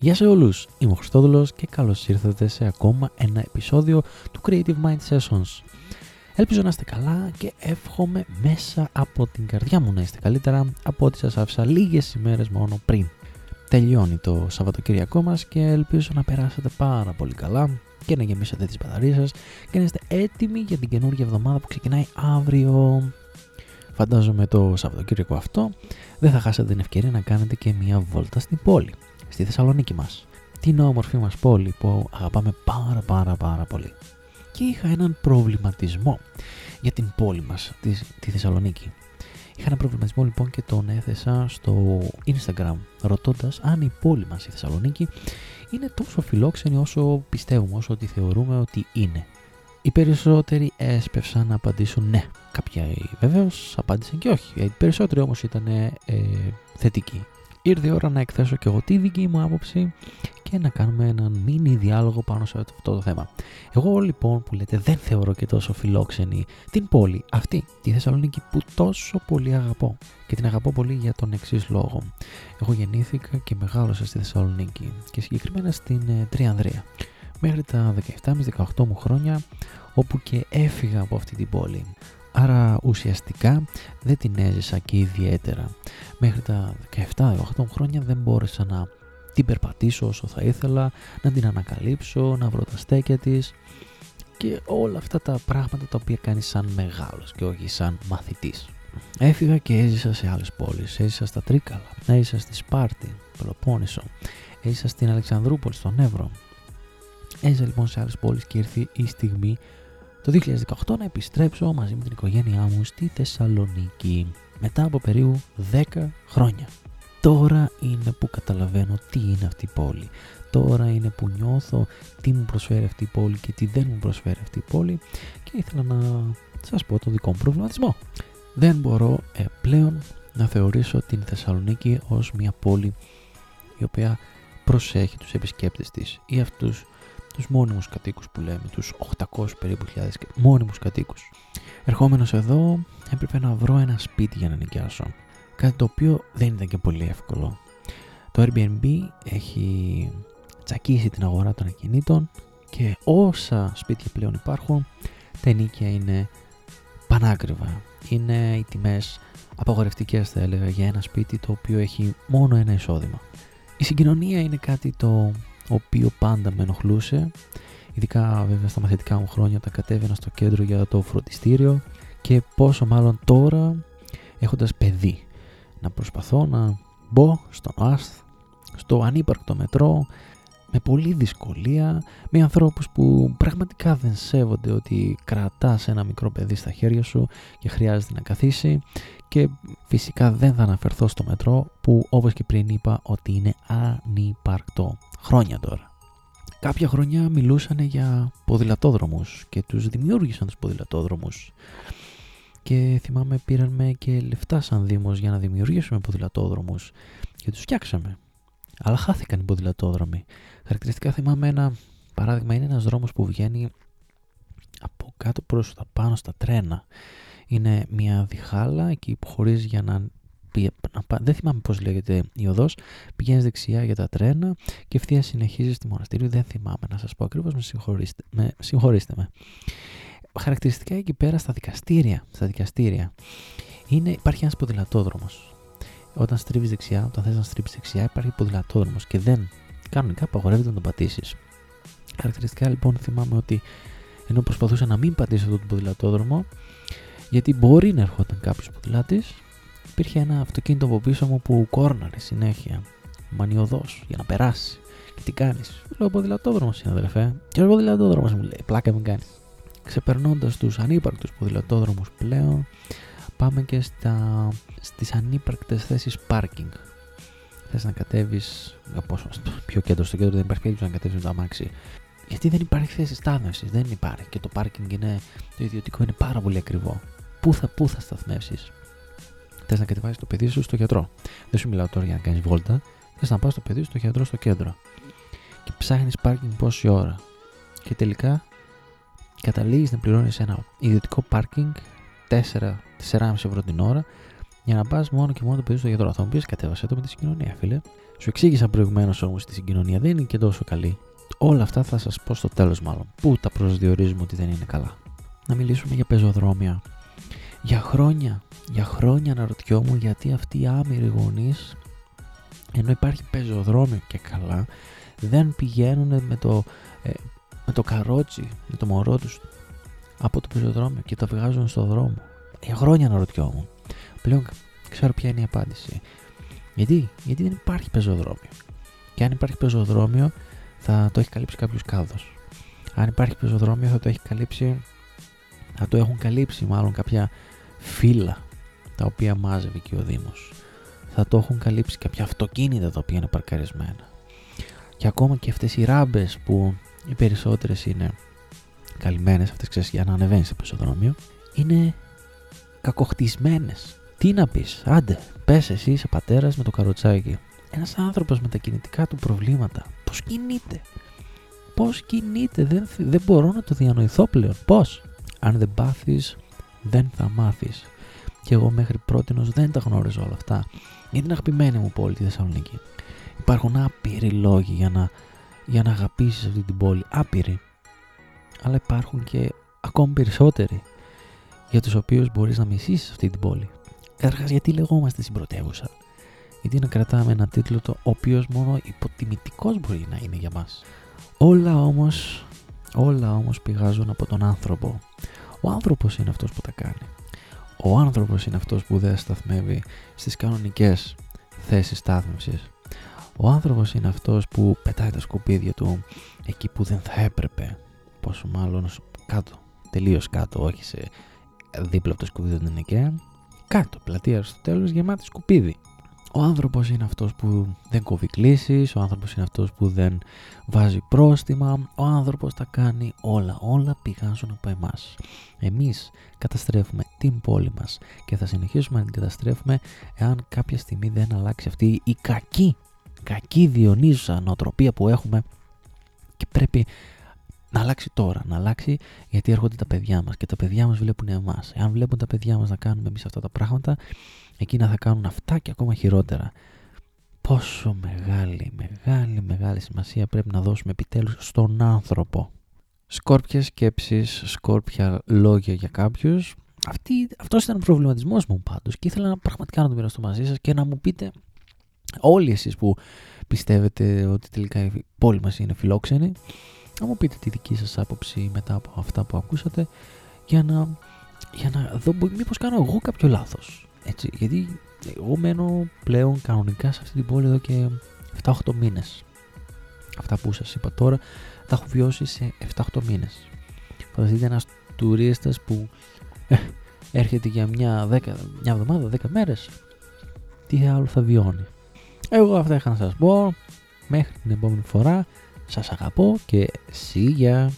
Γεια σε όλους, είμαι ο Χριστόδουλος και καλώς ήρθατε σε ακόμα ένα επεισόδιο του Creative Mind Sessions. Ελπίζω να είστε καλά και εύχομαι μέσα από την καρδιά μου να είστε καλύτερα από ό,τι σας άφησα λίγες ημέρες μόνο πριν. Τελειώνει το Σαββατοκύριακό μας και ελπίζω να περάσετε πάρα πολύ καλά και να γεμίσετε τις μπαταρίες σας και να είστε έτοιμοι για την καινούργια εβδομάδα που ξεκινάει αύριο. Φαντάζομαι το Σαββατοκύριακο αυτό δεν θα χάσετε την ευκαιρία να κάνετε και μια βόλτα στην πόλη, στη Θεσσαλονίκη μας. Την όμορφη μας πόλη που αγαπάμε πάρα πάρα πάρα πολύ. Και είχα έναν προβληματισμό για την πόλη μας, τη, τη Θεσσαλονίκη. Είχα ένα προβληματισμό λοιπόν και τον έθεσα στο Instagram ρωτώντας αν η πόλη μας η Θεσσαλονίκη είναι τόσο φιλόξενη όσο πιστεύουμε, όσο ότι θεωρούμε ότι είναι. Οι περισσότεροι έσπευσαν να απαντήσουν ναι. Κάποιοι βεβαίως απάντησαν και όχι. Οι περισσότεροι όμως ήταν ε, θετικοί. Ήρθε η ώρα να εκθέσω και εγώ τη δική μου άποψη και να κάνουμε έναν μίνι διάλογο πάνω σε αυτό το θέμα. Εγώ λοιπόν που λέτε δεν θεωρώ και τόσο φιλόξενη την πόλη αυτή, τη Θεσσαλονίκη που τόσο πολύ αγαπώ και την αγαπώ πολύ για τον εξής λόγο. Εγώ γεννήθηκα και μεγάλωσα στη Θεσσαλονίκη και συγκεκριμένα στην ε, Τριανδρία μέχρι τα 17 18 μου χρόνια όπου και έφυγα από αυτή την πόλη. Άρα ουσιαστικά δεν την έζησα και ιδιαίτερα. Μέχρι τα 17-18 χρόνια δεν μπόρεσα να την περπατήσω όσο θα ήθελα, να την ανακαλύψω, να βρω τα στέκια της και όλα αυτά τα πράγματα τα οποία κάνει σαν μεγάλος και όχι σαν μαθητής. Έφυγα και έζησα σε άλλες πόλεις. Έζησα στα Τρίκαλα, έζησα στη Σπάρτη, Πελοπόννησο, έζησα στην Αλεξανδρούπολη, στον Εύρο, Έζησα λοιπόν σε άλλες πόλεις και ήρθε η στιγμή το 2018 να επιστρέψω μαζί με την οικογένειά μου στη Θεσσαλονίκη μετά από περίπου 10 χρόνια. Τώρα είναι που καταλαβαίνω τι είναι αυτή η πόλη. Τώρα είναι που νιώθω τι μου προσφέρει αυτή η πόλη και τι δεν μου προσφέρει αυτή η πόλη και ήθελα να σας πω το δικό μου προβληματισμό. Δεν μπορώ ε, πλέον να θεωρήσω την Θεσσαλονίκη ως μια πόλη η οποία προσέχει τους επισκέπτες της ή αυτούς τους μόνιμους κατοίκους που λέμε, τους 800 περίπου χιλιάδες μόνιμους κατοίκους. Ερχόμενος εδώ έπρεπε να βρω ένα σπίτι για να νοικιάσω, κάτι το οποίο δεν ήταν και πολύ εύκολο. Το Airbnb έχει τσακίσει την αγορά των ακινήτων και όσα σπίτια πλέον υπάρχουν, τα ενίκια είναι πανάκριβα. Είναι οι τιμές απαγορευτικές θα έλεγα για ένα σπίτι το οποίο έχει μόνο ένα εισόδημα. Η συγκοινωνία είναι κάτι το οποίος πάντα με ενοχλούσε. Ειδικά βέβαια στα μαθητικά μου χρόνια τα κατέβαινα στο κέντρο για το φροντιστήριο και πόσο μάλλον τώρα έχοντας παιδί να προσπαθώ να μπω στον ΑΣΘ, στο ανύπαρκτο μετρό με πολλή δυσκολία με ανθρώπους που πραγματικά δεν σέβονται ότι κρατάς ένα μικρό παιδί στα χέρια σου και χρειάζεται να καθίσει και φυσικά δεν θα αναφερθώ στο μετρό που όπως και πριν είπα ότι είναι ανύπαρκτο χρόνια τώρα. Κάποια χρόνια μιλούσαν για ποδηλατόδρομους και τους δημιούργησαν τους ποδηλατόδρομους και θυμάμαι πήραν με και λεφτά σαν Δήμος για να δημιουργήσουμε ποδηλατόδρομους και τους φτιάξαμε. Αλλά χάθηκαν οι ποδηλατόδρομοι. Χαρακτηριστικά θυμάμαι ένα παράδειγμα είναι ένας δρόμος που βγαίνει από κάτω προς τα πάνω στα τρένα. Είναι μια διχάλα εκεί που χωρίζει για να δεν θυμάμαι πώς λέγεται η οδός, πηγαίνεις δεξιά για τα τρένα και ευθεία συνεχίζεις στη μοναστήριο, δεν θυμάμαι να σας πω ακριβώς, με συγχωρήστε με. Συγχωρήστε με. Χαρακτηριστικά εκεί πέρα στα δικαστήρια, στα δικαστήρια είναι, υπάρχει ένας ποδηλατόδρομος. Όταν στρίβεις δεξιά, όταν θες να στρίβεις δεξιά υπάρχει ποδηλατόδρομος και δεν κανονικά απαγορεύεται να τον πατήσεις. Χαρακτηριστικά λοιπόν θυμάμαι ότι ενώ προσπαθούσα να μην πατήσω αυτό τον ποδηλατόδρομο, γιατί μπορεί να ερχόταν κάποιος ποδηλάτης υπήρχε ένα αυτοκίνητο από πίσω μου που κόρναρε συνέχεια. Μανιωδό για να περάσει. Και τι κάνεις; Λέω ποδηλατόδρομος είναι αδερφέ. Και ο ποδηλατόδρομος μου λέει: Πλάκα μην κάνεις. Ξεπερνώντας τους ανύπαρκτους ποδηλατόδρομους πλέον, πάμε και στα, στις ανύπαρκτες θέσεις πάρκινγκ. Θες να κατέβεις, πόσο, στο πιο κέντρο, στο κέντρο δεν υπάρχει περίπτωση να κατέβεις με το αμάξι. Γιατί δεν υπάρχει θέση στάθμευσης, δεν υπάρχει. Και το πάρκινγκ είναι, το ιδιωτικό είναι πάρα πολύ ακριβό. Πού θα, πού θα σταθμεύσεις; Θες να κατεβάσεις το παιδί σου στο γιατρό. Δεν σου μιλάω τώρα για να κάνεις βόλτα. Θες να πας το παιδί σου στο γιατρό στο κέντρο. Και ψάχνεις πάρκινγκ πόση ώρα. Και τελικά καταλήγεις να πληρώνεις ένα ιδιωτικό πάρκινγκ 4-4,5 ευρώ την ώρα για να πας μόνο και μόνο το παιδί στο γιατρό. Θα μου πεις κατέβασε το με τη συγκοινωνία, φίλε. Σου εξήγησα προηγουμένως όμως τη συγκοινωνία δεν είναι και τόσο καλή. Όλα αυτά θα σας πω στο τέλος, μάλλον. Πού τα προσδιορίζουμε ότι δεν είναι καλά. Να μιλήσουμε για πεζοδρόμια. Για χρόνια, για χρόνια αναρωτιόμουν γιατί αυτοί οι άμυροι γονείς, ενώ υπάρχει πεζοδρόμιο και καλά, δεν πηγαίνουν με το, ε, με το καρότσι, με το μωρό τους από το πεζοδρόμιο και το βγάζουν στο δρόμο. Για χρόνια αναρωτιόμουν. Πλέον ξέρω ποια είναι η απάντηση. Γιατί, Γιατί δεν υπάρχει πεζοδρόμιο. Και αν υπάρχει πεζοδρόμιο, θα το έχει καλύψει κάποιος κάδος. Αν υπάρχει πεζοδρόμιο, θα το έχει καλύψει. Θα το έχουν καλύψει μάλλον κάποια φύλλα τα οποία μάζευε και ο Δήμος. Θα το έχουν καλύψει κάποια αυτοκίνητα τα οποία είναι παρκαρισμένα. Και ακόμα και αυτές οι ράμπες που οι περισσότερες είναι καλυμμένες, αυτές ξέρεις για να ανεβαίνεις στο πεζοδρόμιο, είναι κακοχτισμένες. Τι να πεις, άντε, πες εσύ είσαι πατέρας με το καροτσάκι. Ένας άνθρωπος με τα κινητικά του προβλήματα. Πώς κινείται; Πώς κινείται, δεν, δεν μπορώ να το διανοηθώ πλέον. Πώς; Αν δεν πάθεις, δεν θα μάθεις. Και εγώ μέχρι πρώτη δεν τα γνώριζα όλα αυτά. Είναι την αγαπημένη μου πόλη τη Θεσσαλονίκη. Υπάρχουν άπειροι λόγοι για να, για να αγαπήσεις αυτή την πόλη. Άπειροι. Αλλά υπάρχουν και ακόμη περισσότεροι για τους οποίους μπορείς να μισήσεις αυτή την πόλη. Καταρχάς, γιατί λεγόμαστε στην πρωτεύουσα. Γιατί να κρατάμε ένα τίτλο το οποίος μόνο υποτιμητικός μπορεί να είναι για μας; Όλα όμως, όλα όμως πηγάζουν από τον άνθρωπο. Ο άνθρωπος είναι αυτός που τα κάνει. Ο άνθρωπος είναι αυτός που δεν σταθμεύει στις κανονικές θέσεις στάθμευσης. Ο άνθρωπος είναι αυτός που πετάει τα σκουπίδια του εκεί που δεν θα έπρεπε. Πόσο μάλλον κάτω, τελείως κάτω, όχι σε δίπλα από το σκουπίδι του είναι κάτω, πλατεία στο τέλος γεμάτη σκουπίδι. Ο άνθρωπος είναι αυτός που δεν κόβει κλήσεις, ο άνθρωπος είναι αυτός που δεν βάζει πρόστιμα, ο άνθρωπος τα κάνει όλα, όλα πηγάζουν από εμάς. Εμείς καταστρέφουμε την πόλη μας και θα συνεχίσουμε να την καταστρέφουμε εάν κάποια στιγμή δεν αλλάξει αυτή η κακή, κακή διονύζουσα νοοτροπία που έχουμε και πρέπει να αλλάξει τώρα, να αλλάξει γιατί έρχονται τα παιδιά μας και τα παιδιά μας βλέπουν εμάς. Εάν βλέπουν τα παιδιά μας να κάνουμε εμείς αυτά τα πράγματα, εκείνα θα κάνουν αυτά και ακόμα χειρότερα. Πόσο μεγάλη, μεγάλη, μεγάλη σημασία πρέπει να δώσουμε επιτέλους στον άνθρωπο. Σκόρπια σκέψεις, σκόρπια λόγια για κάποιους. Αυτή, αυτός ήταν ο προβληματισμός μου πάντως και ήθελα να πραγματικά να το μοιραστώ μαζί σας και να μου πείτε όλοι εσείς που πιστεύετε ότι τελικά η πόλη μας είναι φιλόξενη να μου πείτε τη δική σας άποψη μετά από αυτά που ακούσατε για να, για να δω μήπως κάνω εγώ κάποιο λάθος. Έτσι, γιατί εγώ μένω πλέον κανονικά σε αυτή την πόλη εδώ και 7-8 μήνες. Αυτά που σας είπα τώρα τα έχω βιώσει σε 7-8 μήνες. Φανταστείτε ένας τουρίστας που ε, έρχεται για μια, 10, μια εβδομάδα, 10 μέρες. Τι άλλο θα βιώνει. Εγώ αυτά είχα να σας πω. Μέχρι την επόμενη φορά. Σας αγαπώ και see ya.